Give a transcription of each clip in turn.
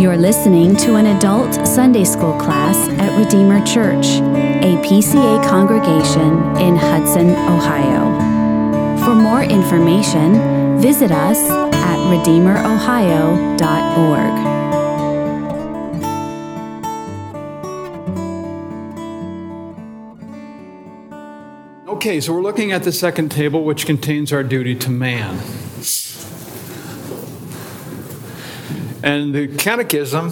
You're listening to an adult Sunday school class at Redeemer Church, a PCA congregation in Hudson, Ohio. For more information, visit us at redeemerohio.org. Okay, so we're looking at the second table, which contains our duty to man. And the Catechism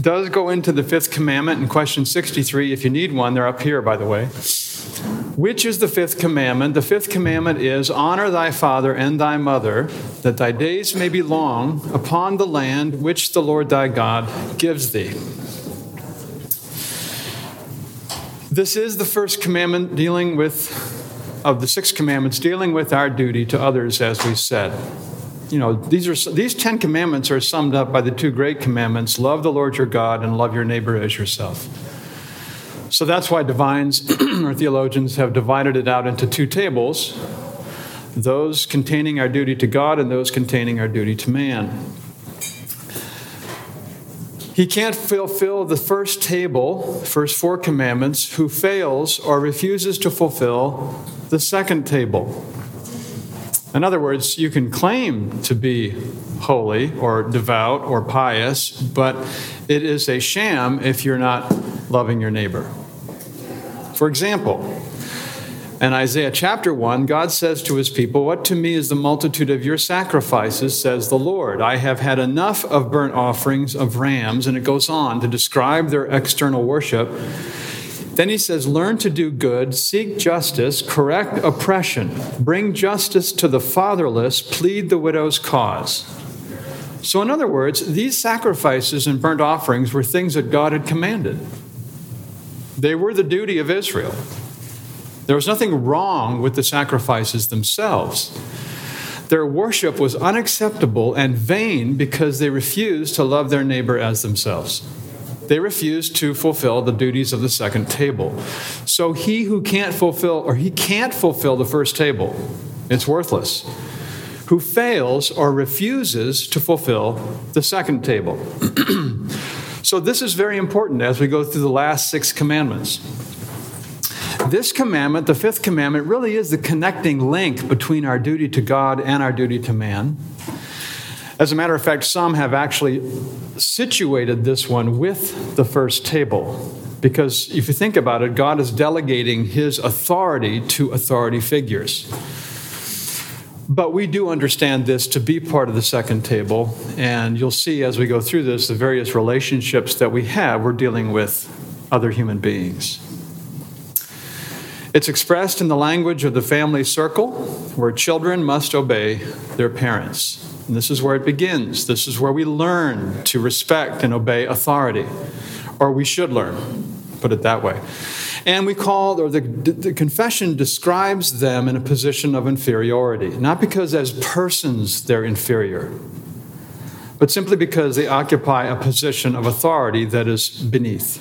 does go into the fifth commandment in question 63. If you need one, they're up here, by the way. Which is the fifth commandment? The fifth commandment is honor thy father and thy mother, that thy days may be long upon the land which the Lord thy God gives thee. This is the first commandment dealing with, of the six commandments, dealing with our duty to others, as we said. You know, these, are, these Ten Commandments are summed up by the two great commandments love the Lord your God and love your neighbor as yourself. So that's why divines or theologians have divided it out into two tables those containing our duty to God and those containing our duty to man. He can't fulfill the first table, first four commandments, who fails or refuses to fulfill the second table. In other words, you can claim to be holy or devout or pious, but it is a sham if you're not loving your neighbor. For example, in Isaiah chapter 1, God says to his people, What to me is the multitude of your sacrifices, says the Lord. I have had enough of burnt offerings of rams. And it goes on to describe their external worship. Then he says, Learn to do good, seek justice, correct oppression, bring justice to the fatherless, plead the widow's cause. So, in other words, these sacrifices and burnt offerings were things that God had commanded. They were the duty of Israel. There was nothing wrong with the sacrifices themselves. Their worship was unacceptable and vain because they refused to love their neighbor as themselves. They refused to fulfill the duties of the second table. So he who can't fulfill, or he can't fulfill the first table, it's worthless. Who fails or refuses to fulfill the second table. so this is very important as we go through the last six commandments. This commandment, the fifth commandment, really is the connecting link between our duty to God and our duty to man. As a matter of fact, some have actually situated this one with the first table. Because if you think about it, God is delegating his authority to authority figures. But we do understand this to be part of the second table, and you'll see as we go through this the various relationships that we have, we're dealing with other human beings. It's expressed in the language of the family circle, where children must obey their parents. And this is where it begins. This is where we learn to respect and obey authority, or we should learn, put it that way. And we call, or the, the confession describes them in a position of inferiority, not because as persons they're inferior, but simply because they occupy a position of authority that is beneath.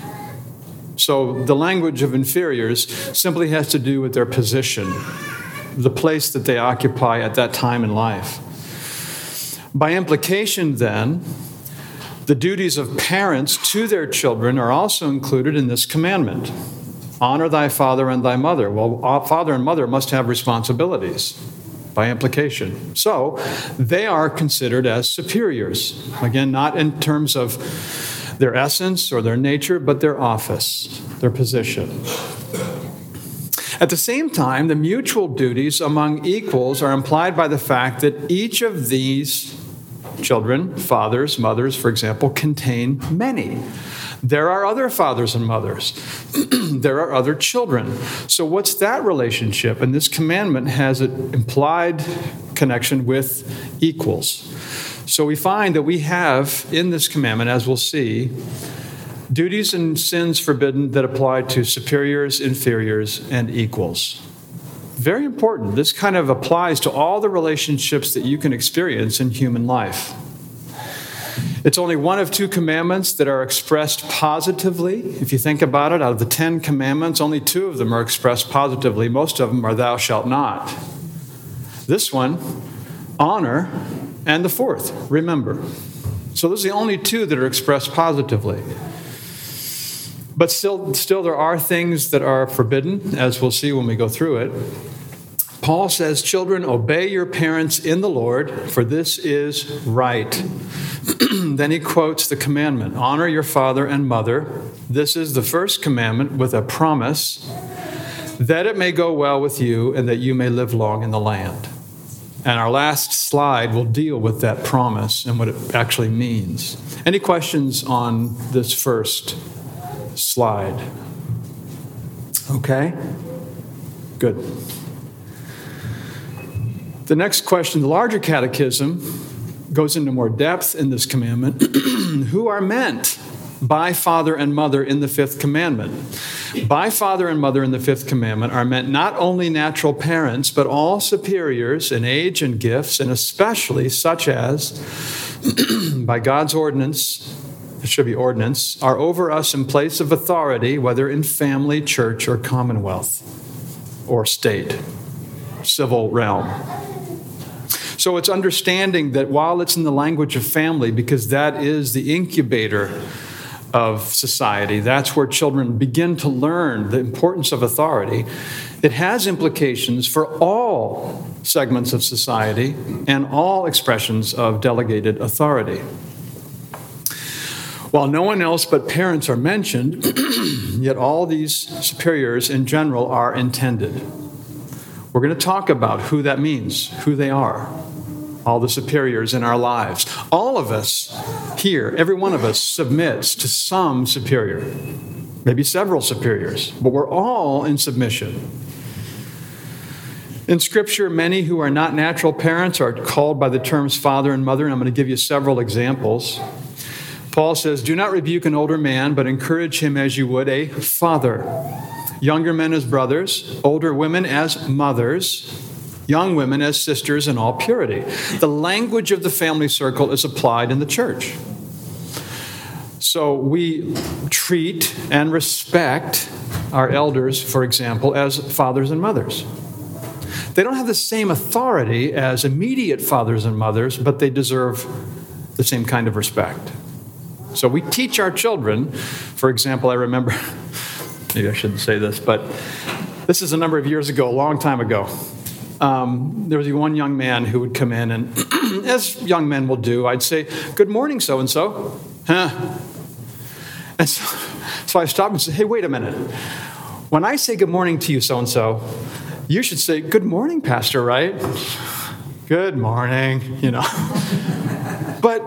So the language of inferiors simply has to do with their position, the place that they occupy at that time in life. By implication, then, the duties of parents to their children are also included in this commandment honor thy father and thy mother. Well, uh, father and mother must have responsibilities by implication. So they are considered as superiors. Again, not in terms of their essence or their nature, but their office, their position. At the same time, the mutual duties among equals are implied by the fact that each of these children, fathers, mothers, for example, contain many. There are other fathers and mothers. there are other children. So, what's that relationship? And this commandment has an implied connection with equals. So we find that we have in this commandment, as we'll see, duties and sins forbidden that apply to superiors, inferiors, and equals. Very important. This kind of applies to all the relationships that you can experience in human life. It's only one of two commandments that are expressed positively. If you think about it, out of the Ten Commandments, only two of them are expressed positively. Most of them are thou shalt not. This one, honor, and the fourth, remember. So those are the only two that are expressed positively. But still, still, there are things that are forbidden, as we'll see when we go through it. Paul says, Children, obey your parents in the Lord, for this is right. then he quotes the commandment Honor your father and mother. This is the first commandment with a promise that it may go well with you and that you may live long in the land. And our last slide will deal with that promise and what it actually means. Any questions on this first slide? Okay? Good. The next question, the larger catechism, goes into more depth in this commandment. Who are meant by father and mother in the fifth commandment? By father and mother in the fifth commandment are meant not only natural parents, but all superiors in age and gifts, and especially such as, by God's ordinance, it should be ordinance, are over us in place of authority, whether in family, church, or commonwealth, or state, civil realm. So it's understanding that while it's in the language of family, because that is the incubator of society, that's where children begin to learn the importance of authority, it has implications for all segments of society and all expressions of delegated authority. While no one else but parents are mentioned, yet all these superiors in general are intended. We're going to talk about who that means, who they are all the superiors in our lives. All of us here, every one of us submits to some superior, maybe several superiors, but we're all in submission. In Scripture, many who are not natural parents are called by the terms father and mother, and I'm going to give you several examples. Paul says, Do not rebuke an older man, but encourage him as you would a father. Younger men as brothers, older women as mothers young women as sisters in all purity. The language of the family circle is applied in the church. So we treat and respect our elders, for example, as fathers and mothers. They don't have the same authority as immediate fathers and mothers, but they deserve the same kind of respect. So we teach our children, for example, I remember, maybe I shouldn't say this, but this is a number of years ago, a long time ago um, there was one young man who would come in, and as young men will do, I'd say, Good morning, so and so. And so, so I stopped and said, Hey, wait a minute. When I say good morning to you, so and so, you should say, Good morning, Pastor, right? Good morning, you know. but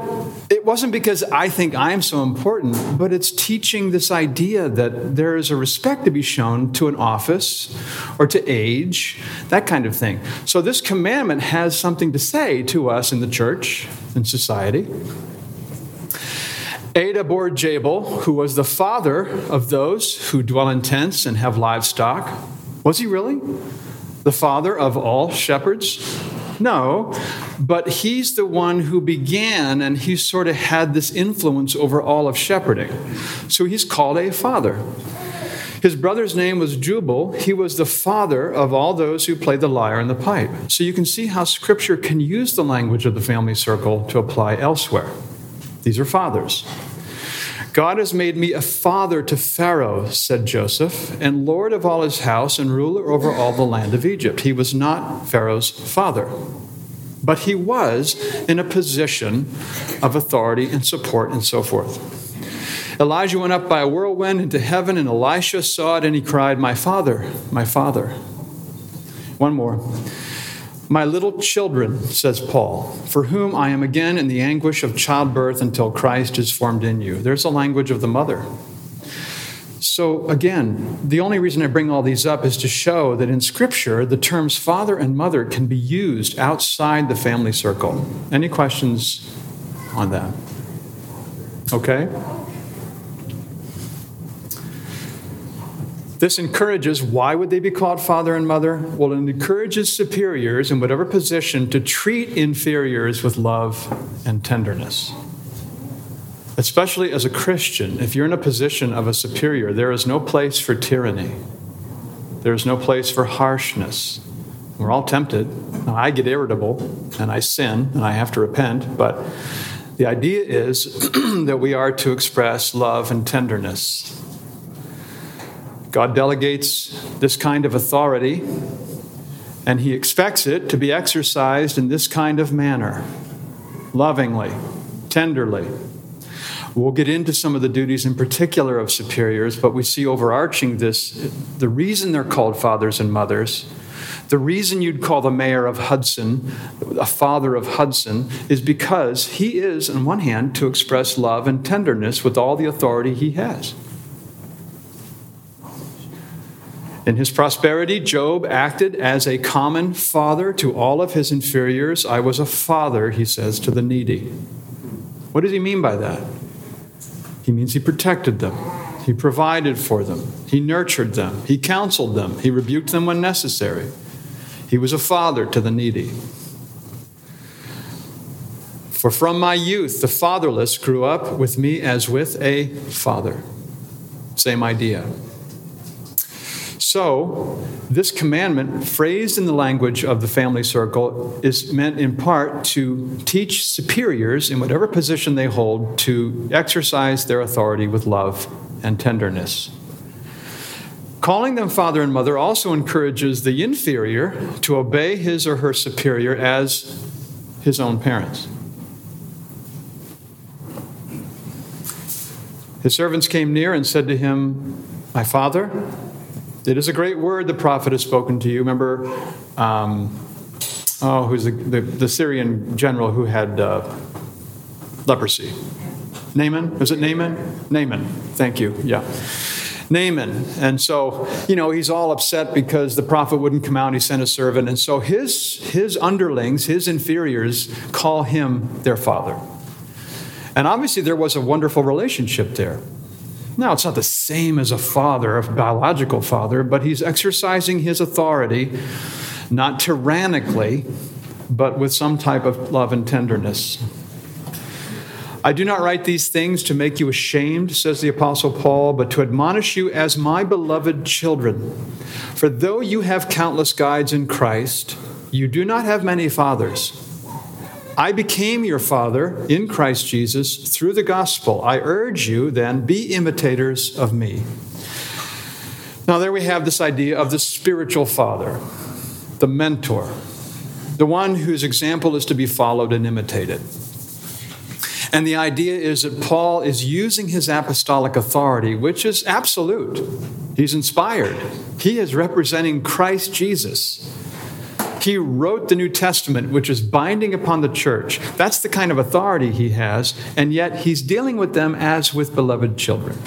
it wasn't because I think I'm so important, but it's teaching this idea that there is a respect to be shown to an office or to age, that kind of thing. So this commandment has something to say to us in the church, in society. Adah bore Jabal, who was the father of those who dwell in tents and have livestock, was he really the father of all shepherds? No, but he's the one who began and he sort of had this influence over all of shepherding. So he's called a father. His brother's name was Jubal. He was the father of all those who played the lyre and the pipe. So you can see how scripture can use the language of the family circle to apply elsewhere. These are fathers. God has made me a father to Pharaoh, said Joseph, and lord of all his house and ruler over all the land of Egypt. He was not Pharaoh's father, but he was in a position of authority and support and so forth. Elijah went up by a whirlwind into heaven, and Elisha saw it, and he cried, My father, my father. One more. My little children, says Paul, for whom I am again in the anguish of childbirth until Christ is formed in you. There's a language of the mother. So, again, the only reason I bring all these up is to show that in Scripture, the terms father and mother can be used outside the family circle. Any questions on that? Okay? This encourages, why would they be called father and mother? Well, it encourages superiors in whatever position to treat inferiors with love and tenderness. Especially as a Christian, if you're in a position of a superior, there is no place for tyranny. There is no place for harshness. We're all tempted. I get irritable and I sin and I have to repent, but The idea is that we are to express love and tenderness. God delegates this kind of authority, and He expects it to be exercised in this kind of manner lovingly, tenderly. We'll get into some of the duties in particular of superiors, but we see overarching this the reason they're called fathers and mothers the reason you'd call the mayor of Hudson a father of Hudson is because he is, on one hand, to express love and tenderness with all the authority he has. In his prosperity, Job acted as a common father to all of his inferiors. I was a father, he says, to the needy. What does he mean by that? He means he protected them, he provided for them, he nurtured them, he counseled them, he rebuked them when necessary. He was a father to the needy. For from my youth, the fatherless grew up with me as with a father. Same idea. So, this commandment, phrased in the language of the family circle, is meant in part to teach superiors in whatever position they hold to exercise their authority with love and tenderness. Calling them father and mother also encourages the inferior to obey his or her superior as his own parents. His servants came near and said to him, My father, it is a great word the prophet has spoken to you. Remember, um, oh, who's the, the, the, Syrian general who had uh, leprosy? Naaman? Was it Naaman? Naaman, thank you, yeah. Naaman. And so, you know, he's all upset because the prophet wouldn't come out. He sent a servant. And so his, his underlings, his inferiors, call him their father. And obviously, there was a wonderful relationship there. Now, it's not the same as a father, a biological father, but he's exercising his authority, not tyrannically, but with some type of love and tenderness. I do not write these things to make you ashamed, says the Apostle Paul, but to admonish you as my beloved children. For though you have countless guides in Christ, you do not have many fathers. I became your father in Christ Jesus through the gospel. I urge you, then, be imitators of me. Now, there we have this idea of the spiritual father, the mentor, the one whose example is to be followed and imitated. And the idea is that Paul is using his apostolic authority, which is absolute. He's inspired. He is representing Christ Jesus. He wrote the New Testament, which is binding upon the church. That's the kind of authority he has, and yet he's dealing with them as with beloved children.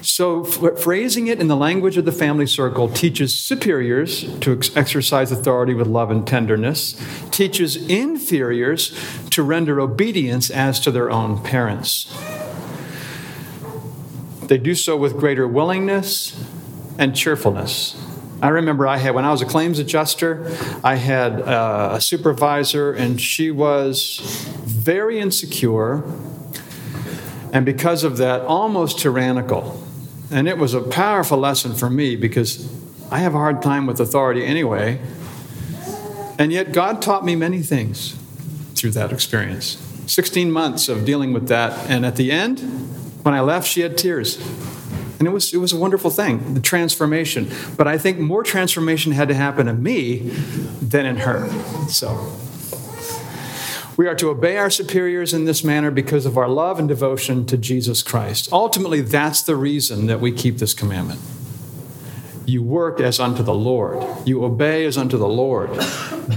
So, phrasing it in the language of the family circle teaches superiors to ex- exercise authority with love and tenderness, teaches inferiors to render obedience as to their own parents. They do so with greater willingness and cheerfulness. I remember I had, when I was a claims adjuster, I had uh, a supervisor, and she was very insecure, and because of that, almost tyrannical. And it was a powerful lesson for me because I have a hard time with authority anyway. And yet, God taught me many things through that experience. 16 months of dealing with that. And at the end, when I left, she had tears. And it was, it was a wonderful thing, the transformation. But I think more transformation had to happen in me than in her. So. We are to obey our superiors in this manner because of our love and devotion to Jesus Christ. Ultimately, that's the reason that we keep this commandment. You work as unto the Lord, you obey as unto the Lord.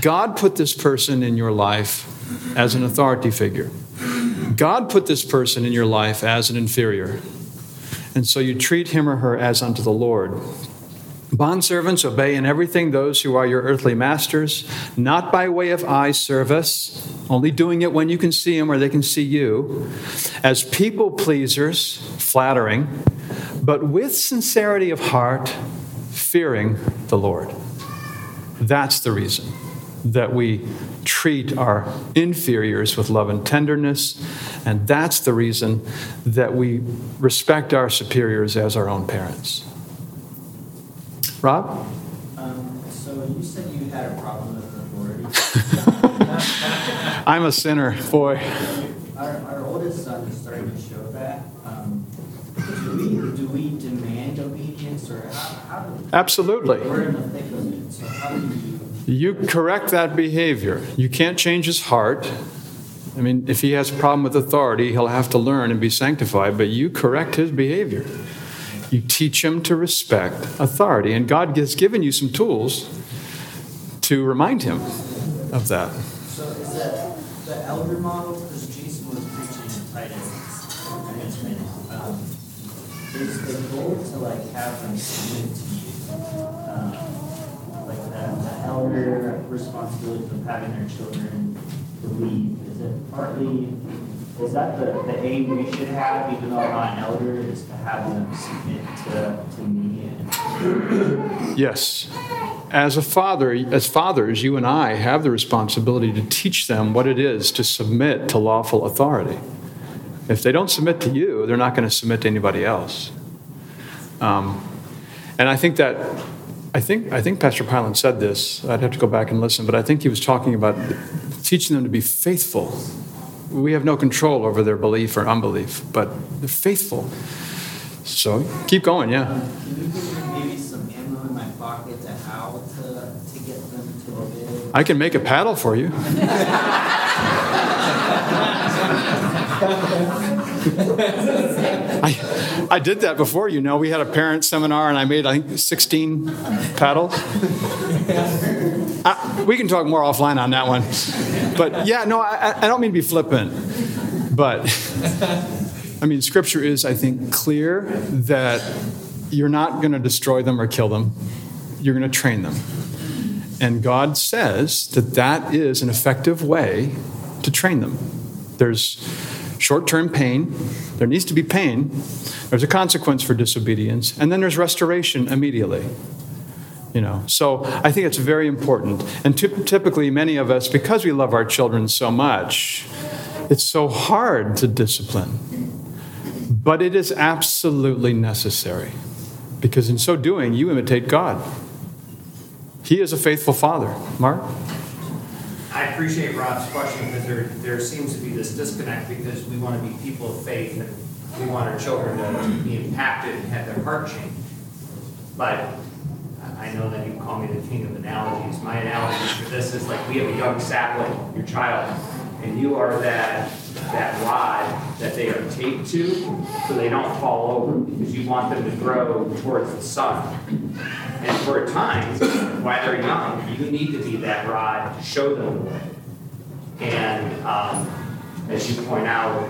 God put this person in your life as an authority figure. God put this person in your life as an inferior. And so you treat him or her as unto the Lord. Bondservants, obey in everything those who are your earthly masters, not by way of eye service, only doing it when you can see them or they can see you, as people pleasers, flattering, but with sincerity of heart, fearing the Lord. That's the reason that we treat our inferiors with love and tenderness, and that's the reason that we respect our superiors as our own parents. Rob? Um, so you said you had a problem with authority. I'm a sinner, boy. our, our oldest son is starting to show that. Um, do we, do we demand obedience or how, how do? Absolutely. We're in the thick of it, so how do you? You correct that behavior. You can't change his heart. I mean, if he has a problem with authority, he'll have to learn and be sanctified, but you correct his behavior. You teach him to respect authority, and God has given you some tools to remind him of that. So is that the elder model, because Jason was preaching in Titus, um, is the goal to like have them submit to you? Um, Like the, the elder responsibility of having their children believe, is it partly, is that the, the aim we should have, even though I'm not an elder, is to have them submit to, to me Yes. As a father, as fathers, you and I have the responsibility to teach them what it is to submit to lawful authority. If they don't submit to you, they're not going to submit to anybody else. Um, and I think that, I think, I think Pastor Pylan said this. I'd have to go back and listen, but I think he was talking about teaching them to be faithful. We have no control over their belief or unbelief, but they're faithful. So keep going, yeah. Um, Can you give me maybe some ammo in my pocket to how to, to get them to obey? I can make a paddle for you. I, I did that before, you know. We had a parent seminar and I made, I think, 16 paddles. I, we can talk more offline on that one. But yeah, no, I, I don't mean to be flippant. But I mean, scripture is, I think, clear that you're not going to destroy them or kill them, you're going to train them. And God says that that is an effective way to train them. There's short term pain, there needs to be pain, there's a consequence for disobedience, and then there's restoration immediately. You know, so I think it's very important. And ty- typically, many of us, because we love our children so much, it's so hard to discipline. But it is absolutely necessary because in so doing, you imitate God. He is a faithful father. Mark? I appreciate Rob's question because there, there seems to be this disconnect because we want to be people of faith and we want our children to be impacted and have their heart changed. But I know that you call me the king of analogies. My analogy for this is like we have a young sapling, your child, and you are that, that rod that they are taped to so they don't fall over because you want them to grow towards the sun. And for a time, while they're young, you need to be that rod to show them the way. And um, as you point out,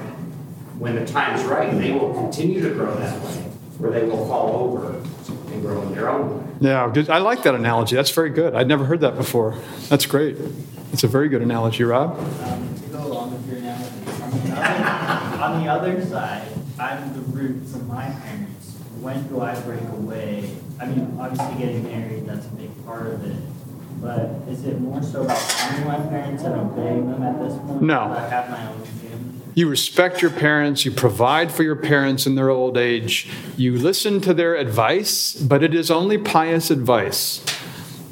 when the time's right, they will continue to grow that way, or they will fall over and grow in their own way. Yeah. I like that analogy. That's very good. I'd never heard that before. That's great. It's a very good analogy, Rob. Um, to go along with your analogy, on the other, on the other side, I'm the roots of my parents. When do I break away? I mean, obviously getting married, that's a big part of it. But is it more so about honoring my parents and obeying them at this point? No. I have my own gym. You respect your parents, you provide for your parents in their old age, you listen to their advice, but it is only pious advice.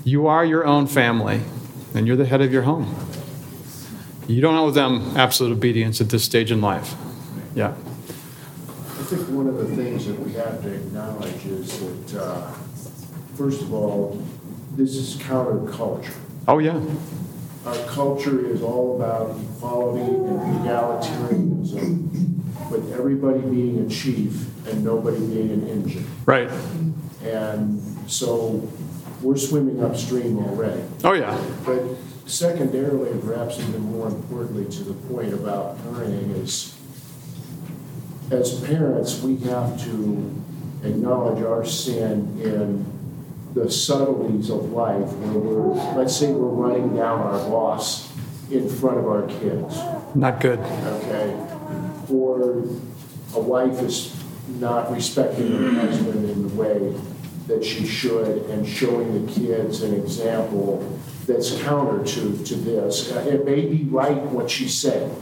You are your own family, and you're the head of your home. You don't owe them absolute obedience at this stage in life. Yeah. I think one of the things that we have to acknowledge is that, uh, first of all, this is counterculture. Oh, yeah. Our culture is all about equality and egalitarianism, with everybody being a chief and nobody being an engine. Right. And so we're swimming upstream already. Oh, yeah. But secondarily, and perhaps even more importantly to the point about parenting is, as parents, we have to acknowledge our sin in the subtleties of life where we're, let's say we're running down our boss in front of our kids, Not good. okay? Or a wife is not respecting her husband in the way that she should and showing the kids an example that's counter to, to this. Uh, It may be right what she's saying,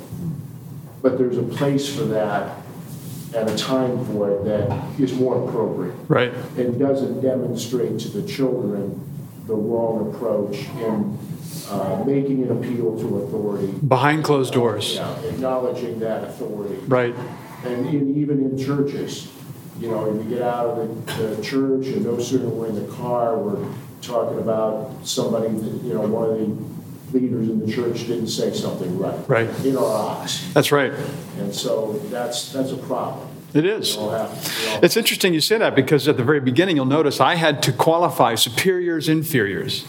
but there's a place for that and a time for it that is more appropriate Right. and doesn't demonstrate to the children the wrong approach in uh, making an appeal to authority. Behind closed doors. Yeah, acknowledging that authority. Right. And in, even in churches, you know, you get out of the, the church and no sooner we're in the car, we're talking about somebody, that, you know, one of the leaders in the church didn't say something right. Right. In our eyes. That's right. And so that's, that's a problem. It is. We all have- we It's interesting you say that because at the very beginning, you'll notice I had to qualify superiors, inferiors,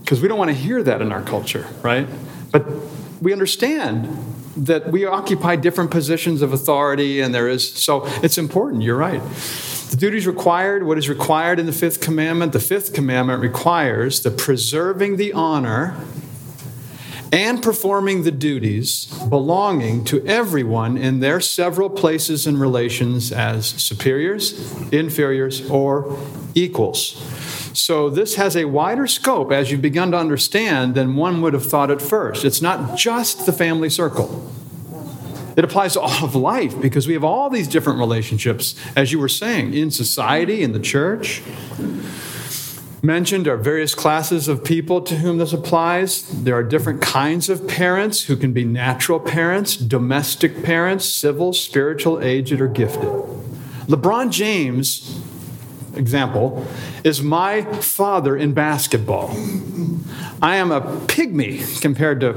because we don't want to hear that in our culture, right? But we understand that we occupy different positions of authority, and there is, so it's important, you're right. The duties required, what is required in the fifth commandment? The fifth commandment requires the preserving the honor and performing the duties belonging to everyone in their several places and relations as superiors, inferiors, or equals. So, this has a wider scope as you've begun to understand than one would have thought at first. It's not just the family circle. It applies to all of life because we have all these different relationships, as you were saying, in society, in the church mentioned are various classes of people to whom this applies. There are different kinds of parents who can be natural parents, domestic parents, civil, spiritual, aged, or gifted. LeBron James, example, is my father in basketball. I am a pygmy compared to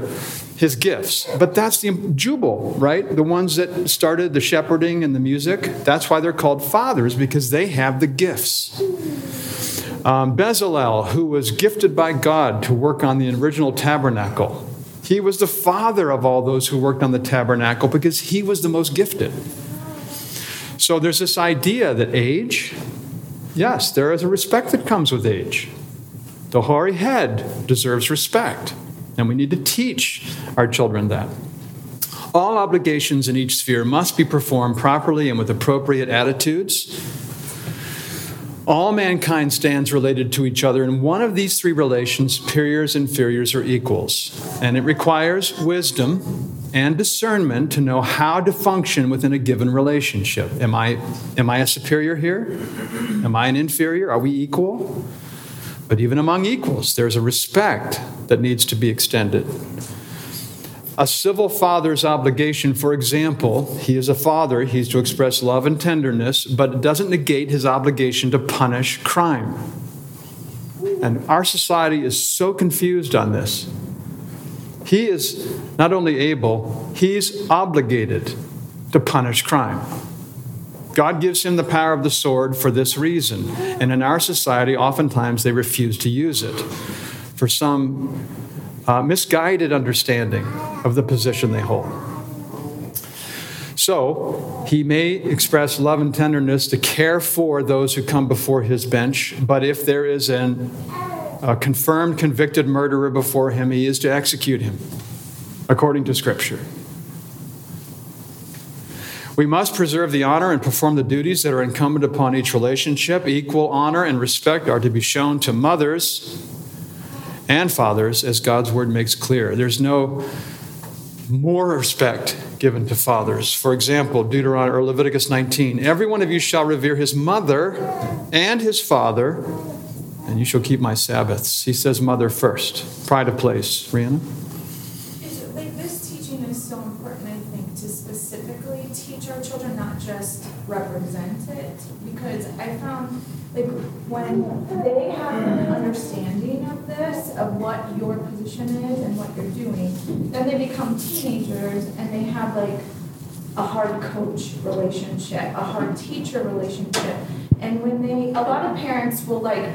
his gifts. But that's the Jubal, right? The ones that started the shepherding and the music. That's why they're called fathers, because they have the gifts. Um, Bezalel, who was gifted by God to work on the original tabernacle, he was the father of all those who worked on the tabernacle because he was the most gifted. So there's this idea that age, yes, there is a respect that comes with age. The hoary head deserves respect, and we need to teach our children that. All obligations in each sphere must be performed properly and with appropriate attitudes. All mankind stands related to each other in one of these three relations superiors, inferiors, or equals. And it requires wisdom and discernment to know how to function within a given relationship. Am I, am I a superior here? Am I an inferior? Are we equal? But even among equals, there's a respect that needs to be extended. A civil father's obligation, for example, he is a father, he's to express love and tenderness, but it doesn't negate his obligation to punish crime. And our society is so confused on this. He is not only able, he's obligated to punish crime. God gives him the power of the sword for this reason. And in our society, oftentimes they refuse to use it for some uh, misguided understanding of the position they hold. So, he may express love and tenderness to care for those who come before his bench, but if there is an, a confirmed convicted murderer before him, he is to execute him according to Scripture. We must preserve the honor and perform the duties that are incumbent upon each relationship. Equal honor and respect are to be shown to mothers and fathers, as God's word makes clear. There's no more respect given to fathers. For example, Deuteronomy or Leviticus 19, every one of you shall revere his mother and his father, and you shall keep my Sabbaths. He says mother first. Pride of place. Rihanna? Is it, like, this teaching is so important, I think, to specifically teach our children, not just represent it. Because I found, like, when they have an understanding of this, of what your position is and what you're doing, then they become teenagers and they have like a hard coach relationship, a hard teacher relationship. And when they, a lot of parents will like,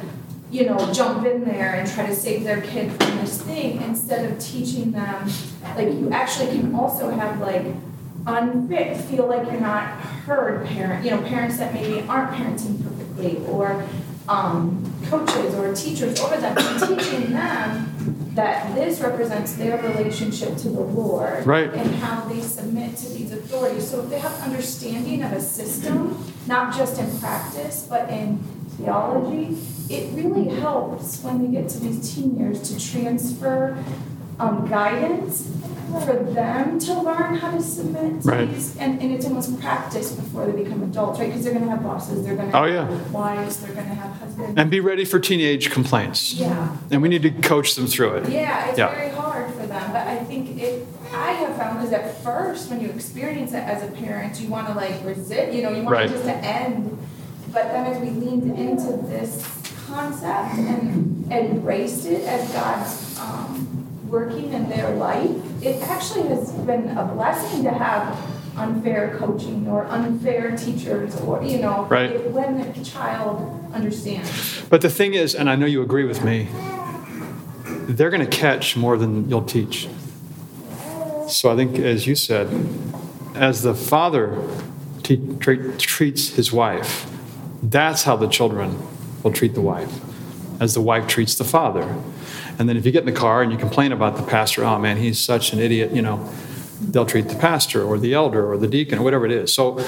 you know, jump in there and try to save their kid from this thing instead of teaching them, like, you actually can also have like unfit, feel like you're not heard parent, you know, parents that maybe aren't parenting perfectly or um, coaches or teachers over them and teaching them that this represents their relationship to the Lord. Right. And how they submit to these authorities. So if they have understanding of a system, not just in practice, but in theology, it really helps when we get to these teen years to transfer um, guidance for them to learn how to submit to Right. these, and, and it's almost practice before they become adults, right? Because they're gonna have bosses, they're gonna Oh, yeah. have wives, they're gonna have husbands. And be ready for teenage complaints. Yeah. And we need to coach them through it. Yeah, it's Yeah. very hard for them, but I think it, I have found, because at first, when you experience it as a parent, you wanna like resist, you know, you want Right. it just to end. But then as we leaned into this concept and embraced it as God's, um, working in their life, it actually has been a blessing to have unfair coaching or unfair teachers or, you know, Right. if- when the child understands. But the thing is, and I know you agree with me, they're going to catch more than you'll teach. So I think, as you said, as the father te- tre- treats his wife, that's how the children will treat the wife, as the wife treats the father. And then if you get in the car and you complain about the pastor, oh man, he's such an idiot, you know, they'll treat the pastor or the elder or the deacon or whatever it is. So,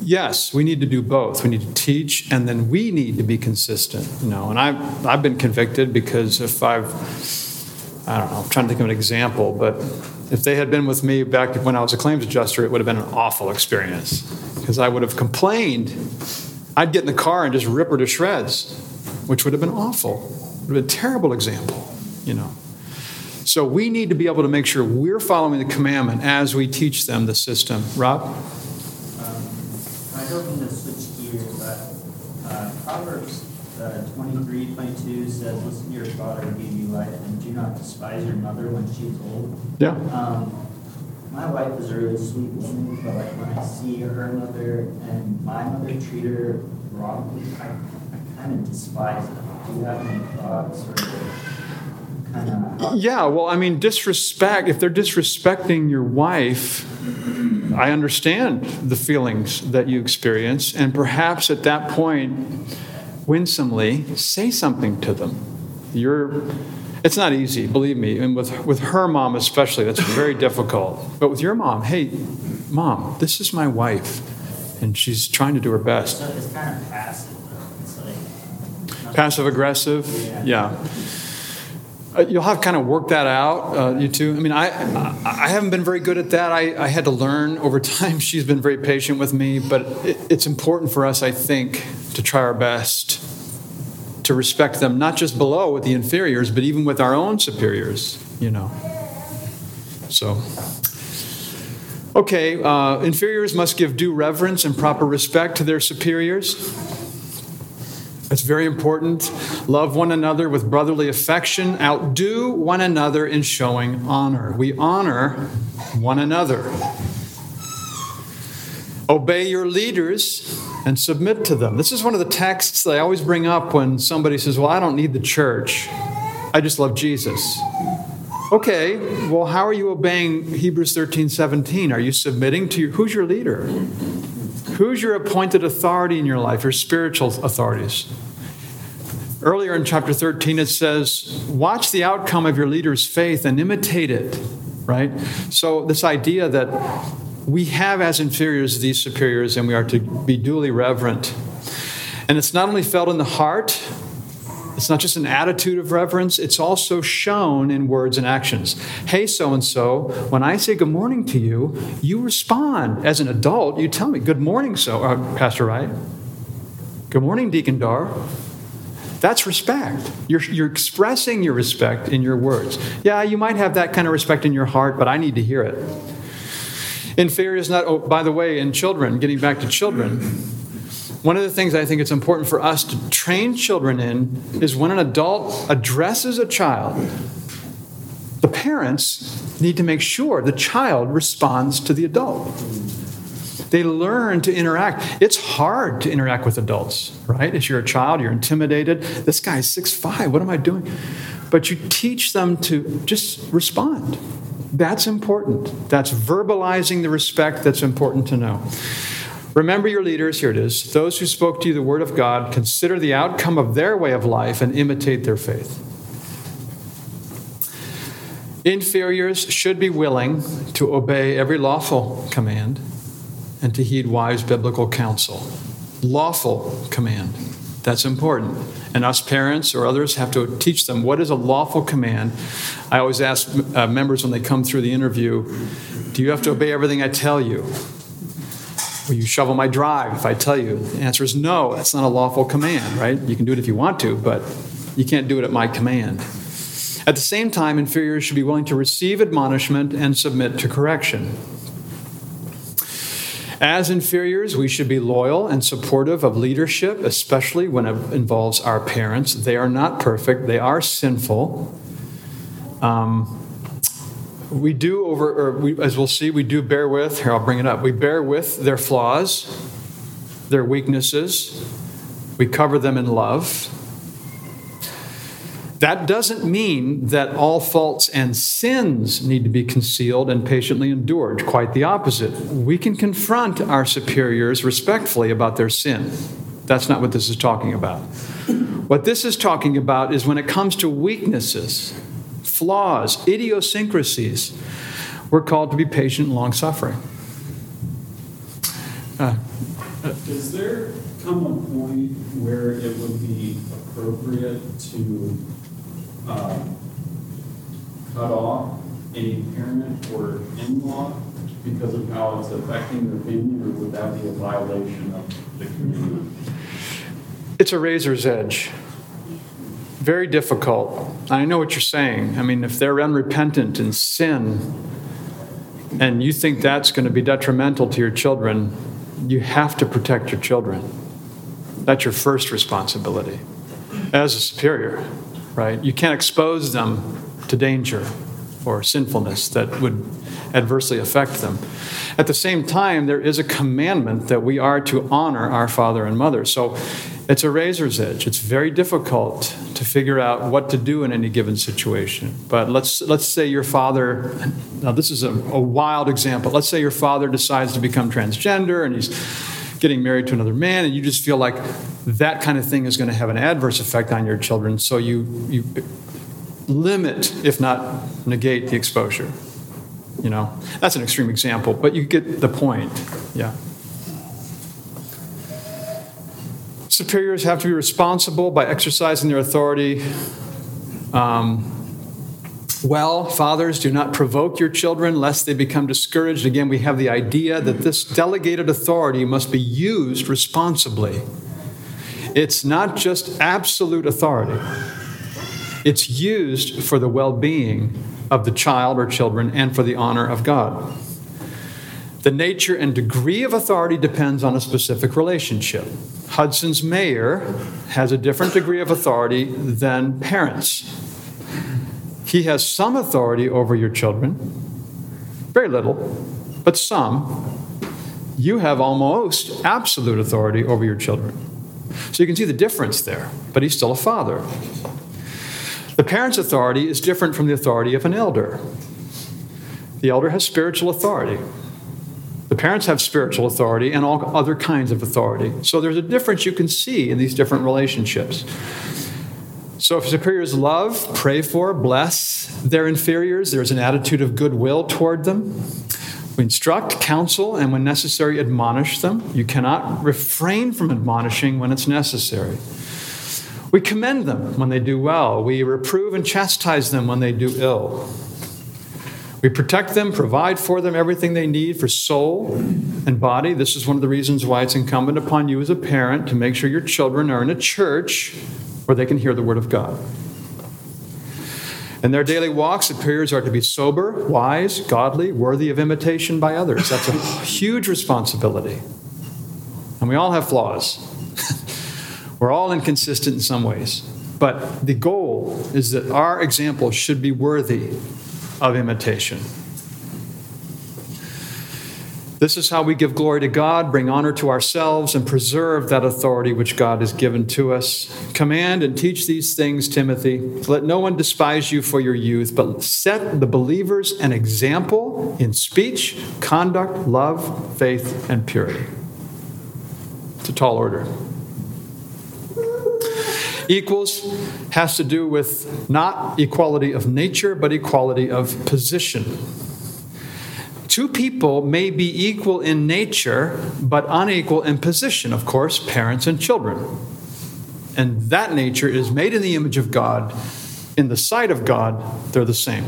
yes, we need to do both. We need to teach, and then we need to be consistent, you know. And I've, I've been convicted because if I've, I don't know, I'm trying to think of an example, but if they had been with me back when I was a claims adjuster, it would have been an awful experience because I would have complained. I'd get in the car and just rip her to shreds, which would have been awful. It would have been a terrible example, you know. So we need to be able to make sure we're following the commandment as we teach them the system. Rob? Um, I hoping to switch gears, but uh, Proverbs uh, 23, 22 says, Listen to your father who gave you life, and do not despise your mother when she is old. Yeah. Um, my wife is a really sweet woman, but like when I see her mother and my mother treat her wrongly, I, I kind of despise it. Do you have any thoughts or? Yeah, well, I mean, disrespect, if they're disrespecting your wife, I understand the feelings that you experience, and perhaps at that point, winsomely, say something to them. You're, it's not easy, believe me, and with, with her mom especially, that's very difficult. But with your mom, hey, mom, this is my wife, and she's trying to do her best. So it's kind of passive though. It's like. Passive aggressive, yeah. Uh, You'll have kind of work that out, uh, you two. I mean, I, I I haven't been very good at that. I, I had to learn over time. She's been very patient with me, but it, it's important for us, I think, to try our best to respect them, not just below with the inferiors, but even with our own superiors, you know. So, okay, uh, inferiors must give due reverence and proper respect to their superiors. It's very important. Love one another with brotherly affection. Outdo one another in showing honor. We honor one another. Obey your leaders and submit to them. This is one of the texts that I always bring up when somebody says, Well, I don't need the church. I just love Jesus. Okay, well, how are you obeying Hebrews 13 17? Are you submitting to your, who's your leader? Who's your appointed authority in your life, your spiritual authorities? Earlier in chapter 13, it says, Watch the outcome of your leader's faith and imitate it, right? So, this idea that we have as inferiors these superiors and we are to be duly reverent. And it's not only felt in the heart, it's not just an attitude of reverence, it's also shown in words and actions. Hey, so and so, when I say good morning to you, you respond. As an adult, you tell me, good morning, so, uh, Pastor Wright. Good morning, Deacon Dar. That's respect. You're, you're expressing your respect in your words. Yeah, you might have that kind of respect in your heart, but I need to hear it. Inferior is not, oh, by the way, in children, getting back to children, one of the things I think it's important for us to train children in is when an adult addresses a child, the parents need to make sure the child responds to the adult. They learn to interact. It's hard to interact with adults, right? As you're a child, you're intimidated. This guy's six five. What am I doing? But you teach them to just respond. That's important. That's verbalizing the respect that's important to know. Remember your leaders, here it is. Those who spoke to you the word of God, consider the outcome of their way of life and imitate their faith. Inferiors should be willing to obey every lawful command and to heed wise biblical counsel. Lawful command. That's important. And us parents or others have to teach them what is a lawful command. I always ask uh, members when they come through the interview do you have to obey everything I tell you? Will you shovel my drive if I tell you? The answer is no, that's not a lawful command, right? You can do it if you want to, but you can't do it at my command. At the same time, inferiors should be willing to receive admonishment and submit to correction. As inferiors, we should be loyal and supportive of leadership, especially when it involves our parents. They are not perfect, they are sinful. Um, we do over, or we, as we'll see, we do bear with, here I'll bring it up, we bear with their flaws, their weaknesses, we cover them in love. That doesn't mean that all faults and sins need to be concealed and patiently endured. Quite the opposite. We can confront our superiors respectfully about their sin. That's not what this is talking about. What this is talking about is when it comes to weaknesses, flaws, idiosyncrasies, we're called to be patient and long suffering. Uh, is there come a point where it would be appropriate to um, cut off any parent or in-law because of how it's affecting their family, or would that be a violation of the community? It's a razor's edge. Very difficult. I know what you're saying. I mean, if they're unrepentant in sin, and you think that's going to be detrimental to your children, you have to protect your children. That's your first responsibility as a superior right? You can't expose them to danger or sinfulness that would adversely affect them. At the same time, there is a commandment that we are to honor our father and mother. So it's a razor's edge. It's very difficult to figure out what to do in any given situation. But let's let's say your father now this is a, a wild example. Let's say your father decides to become transgender and he's getting married to another man, and you just feel like that kind of thing is going to have an adverse effect on your children. So you, you limit, if not negate, the exposure. You know, that's an extreme example, but you get the point. Yeah. Superiors have to be responsible by exercising their authority. Um, well, fathers, do not provoke your children lest they become discouraged. Again, we have the idea that this delegated authority must be used responsibly. It's not just absolute authority, it's used for the well being of the child or children and for the honor of God. The nature and degree of authority depends on a specific relationship. Hudson's mayor has a different degree of authority than parents. He has some authority over your children, very little, but some. You have almost absolute authority over your children. So you can see the difference there, but he's still a father. The parent's authority is different from the authority of an elder. The elder has spiritual authority. Parents have spiritual authority and all other kinds of authority. So there's a difference you can see in these different relationships. So, if superiors love, pray for, bless their inferiors, there's an attitude of goodwill toward them. We instruct, counsel, and when necessary, admonish them. You cannot refrain from admonishing when it's necessary. We commend them when they do well. We reprove and chastise them when they do ill. We protect them, provide for them everything they need for soul and body. This is one of the reasons why it's incumbent upon you as a parent to make sure your children are in a church where they can hear the Word of God. In their daily walk, superiors are to be sober, wise, godly, worthy of imitation by others. That's a huge responsibility. And we all have flaws. We're all inconsistent in some ways. But the goal is that our example should be worthy of imitation. This is how we give glory to God, bring honor to ourselves, and preserve that authority which God has given to us. Command and teach these things, Timothy. Let no one despise you for your youth, but set the believers an example in speech, conduct, love, faith, and purity. It's a tall order. Equals has to do with not equality of nature, but equality of position. Two people may be equal in nature, but unequal in position, of course, parents and children. and that nature is made in the image of God. In the sight of God, they're the same.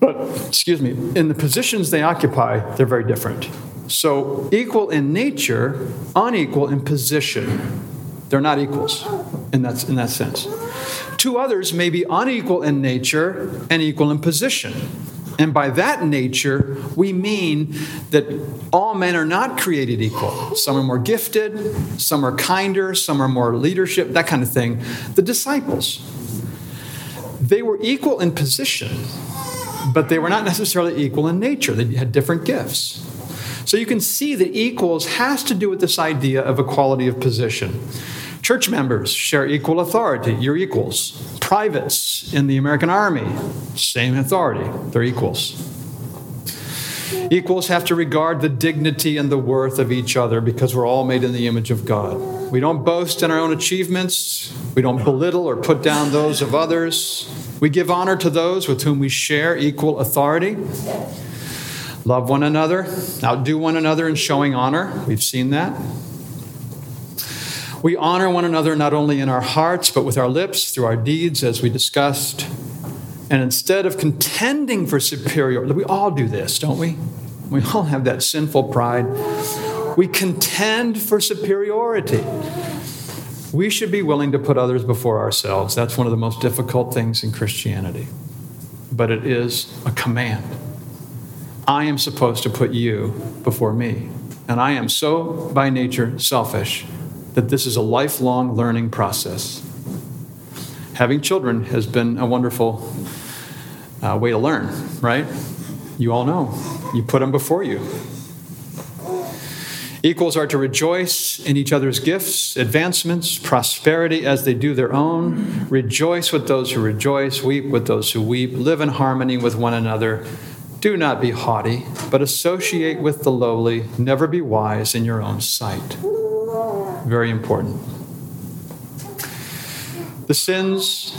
But, excuse me, in the positions they occupy, they're very different. So, equal in nature, unequal in position. They're not equals in that, in that sense. Two others may be unequal in nature and equal in position. And by that nature, we mean that all men are not created equal. Some are more gifted, some are kinder, some are more leadership, that kind of thing. The disciples, they were equal in position, but they were not necessarily equal in nature. They had different gifts. So you can see that equals has to do with this idea of equality of position. Church members share equal authority. You're equals. Privates in the American Army, same authority. They're equals. Equals have to regard the dignity and the worth of each other because we're all made in the image of God. We don't boast in our own achievements. We don't belittle or put down those of others. We give honor to those with whom we share equal authority. Love one another, outdo one another in showing honor. We've seen that. We honor one another not only in our hearts, but with our lips, through our deeds, as we discussed. And instead of contending for superiority, we all do this, don't we? We all have that sinful pride. We contend for superiority. We should be willing to put others before ourselves. That's one of the most difficult things in Christianity. But it is a command. I am supposed to put you before me. And I am so, by nature, selfish that this is a lifelong learning process. Having children has been a wonderful uh, way to learn, right? You all know. You put them before you. Equals are to rejoice in each other's gifts, advancements, prosperity as they do their own. Rejoice with those who rejoice, weep with those who weep, live in harmony with one another. Do not be haughty, but associate with the lowly. Never be wise in your own sight. Very important. The sins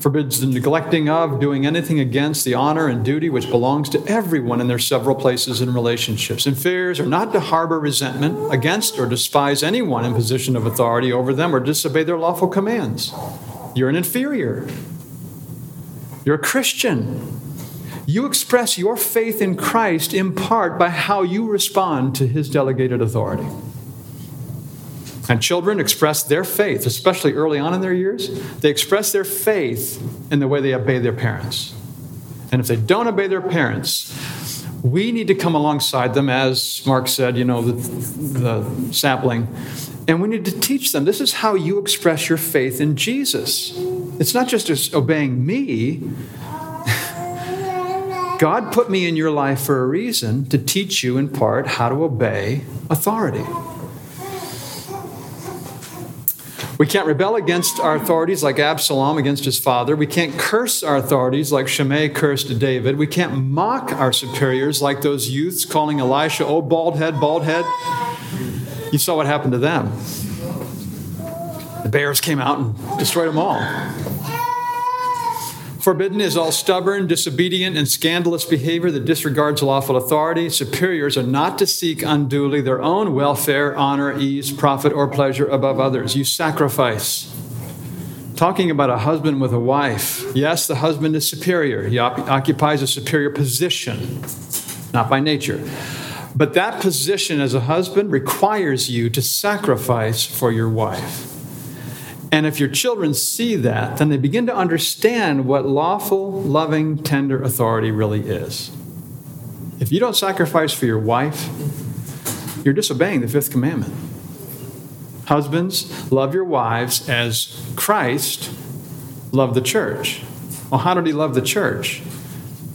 forbids the neglecting of, doing anything against the honor and duty which belongs to everyone in their several places and relationships. Inferiors are not to harbor resentment against or despise anyone in position of authority over them or disobey their lawful commands. You're an inferior. You're a Christian. You express your faith in Christ in part by how you respond to his delegated authority. And children express their faith, especially early on in their years, they express their faith in the way they obey their parents. And if they don't obey their parents, we need to come alongside them, as Mark said, you know, the, the sapling, and we need to teach them this is how you express your faith in Jesus. It's not just obeying me. God put me in your life for a reason to teach you, in part, how to obey authority. We can't rebel against our authorities like Absalom against his father. We can't curse our authorities like Shimei cursed David. We can't mock our superiors like those youths calling Elisha, oh, bald head, bald head. You saw what happened to them. The bears came out and destroyed them all. Forbidden is all stubborn, disobedient, and scandalous behavior that disregards lawful authority. Superiors are not to seek unduly their own welfare, honor, ease, profit, or pleasure above others. You sacrifice. Talking about a husband with a wife. Yes, the husband is superior. He op- occupies a superior position, not by nature. But that position as a husband requires you to sacrifice for your wife. And if your children see that, then they begin to understand what lawful, loving, tender authority really is. If you don't sacrifice for your wife, you're disobeying the fifth commandment. Husbands, love your wives as Christ loved the church. Well, how did he love the church?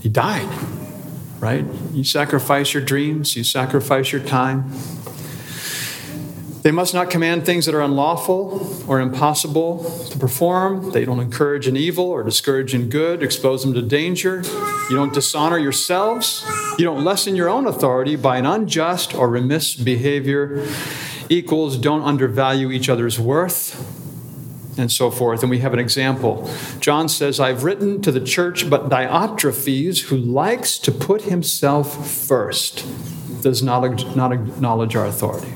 He died, right? You sacrifice your dreams, you sacrifice your time. They must not command things that are unlawful or impossible to perform. They don't encourage in evil or discourage in good, expose them to danger. You don't dishonor yourselves. You don't lessen your own authority by an unjust or remiss behavior. Equals don't undervalue each other's worth and so forth. And we have an example. John says, I've written to the church, but Diotrephes, who likes to put himself first, does not, not acknowledge our authority.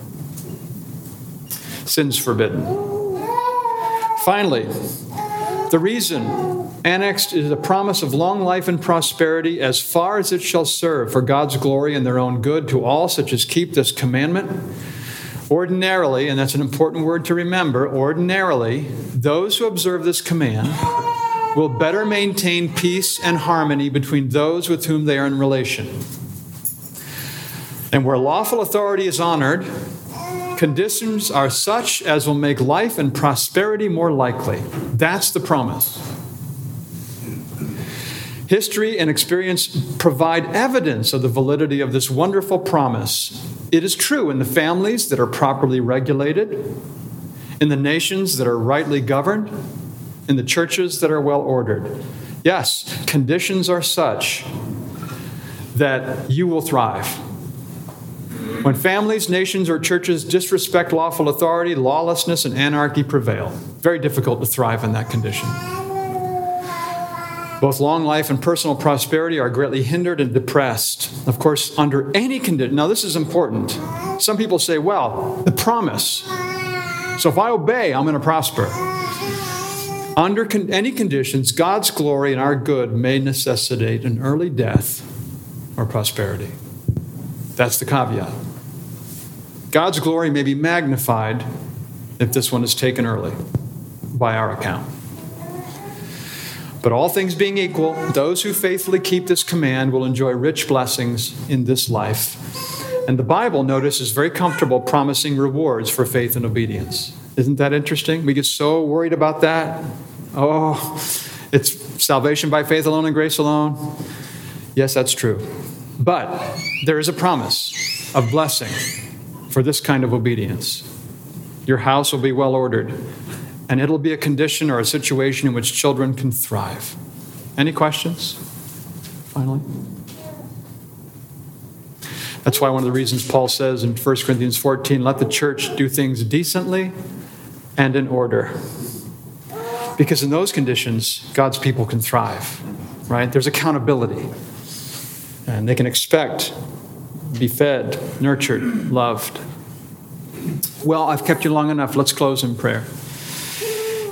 Sin's forbidden. Finally, the reason annexed is a promise of long life and prosperity as far as it shall serve for God's glory and their own good to all such as keep this commandment. Ordinarily, and that's an important word to remember, ordinarily, those who observe this command will better maintain peace and harmony between those with whom they are in relation. And where lawful authority is honored, conditions are such as will make life and prosperity more likely. That's the promise. History and experience provide evidence of the validity of this wonderful promise. It is true in the families that are properly regulated, in the nations that are rightly governed, in the churches that are well ordered. Yes, conditions are such that you will thrive. When families, nations, or churches disrespect lawful authority, lawlessness and anarchy prevail. Very difficult to thrive in that condition. Both long life and personal prosperity are greatly hindered and depressed. Of course, under any condition. Now, this is important. Some people say, well, the promise. So if I obey, I'm going to prosper. Under con- any conditions, God's glory and our good may necessitate an early death or prosperity. That's the caveat. God's glory may be magnified if this one is taken early, by our account. But all things being equal, those who faithfully keep this command will enjoy rich blessings in this life. And the Bible, notice, is very comfortable promising rewards for faith and obedience. Isn't that interesting? We get so worried about that. Oh, it's salvation by faith alone and grace alone. Yes, that's true. But there is a promise of blessing for this kind of obedience. Your house will be well ordered and it'll be a condition or a situation in which children can thrive. Any questions? Finally? That's why one of the reasons Paul says in 1 Corinthians 14 let the church do things decently and in order. Because in those conditions, God's people can thrive, right? There's accountability. And they can expect, be fed, nurtured, loved. Well, I've kept you long enough. Let's close in prayer.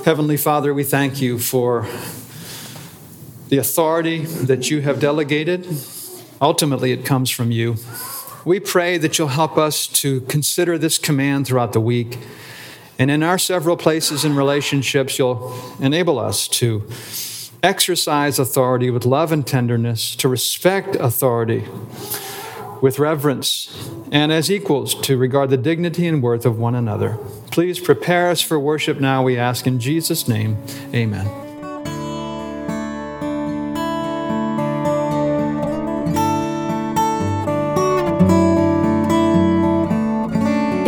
Heavenly Father, we thank you for the authority that you have delegated. Ultimately, it comes from you. We pray that you'll help us to consider this command throughout the week. And in our several places and relationships, you'll enable us to exercise authority with love and tenderness, to respect authority with reverence, and as equals to regard the dignity and worth of one another. Please prepare us for worship now, we ask in Jesus' name. Amen.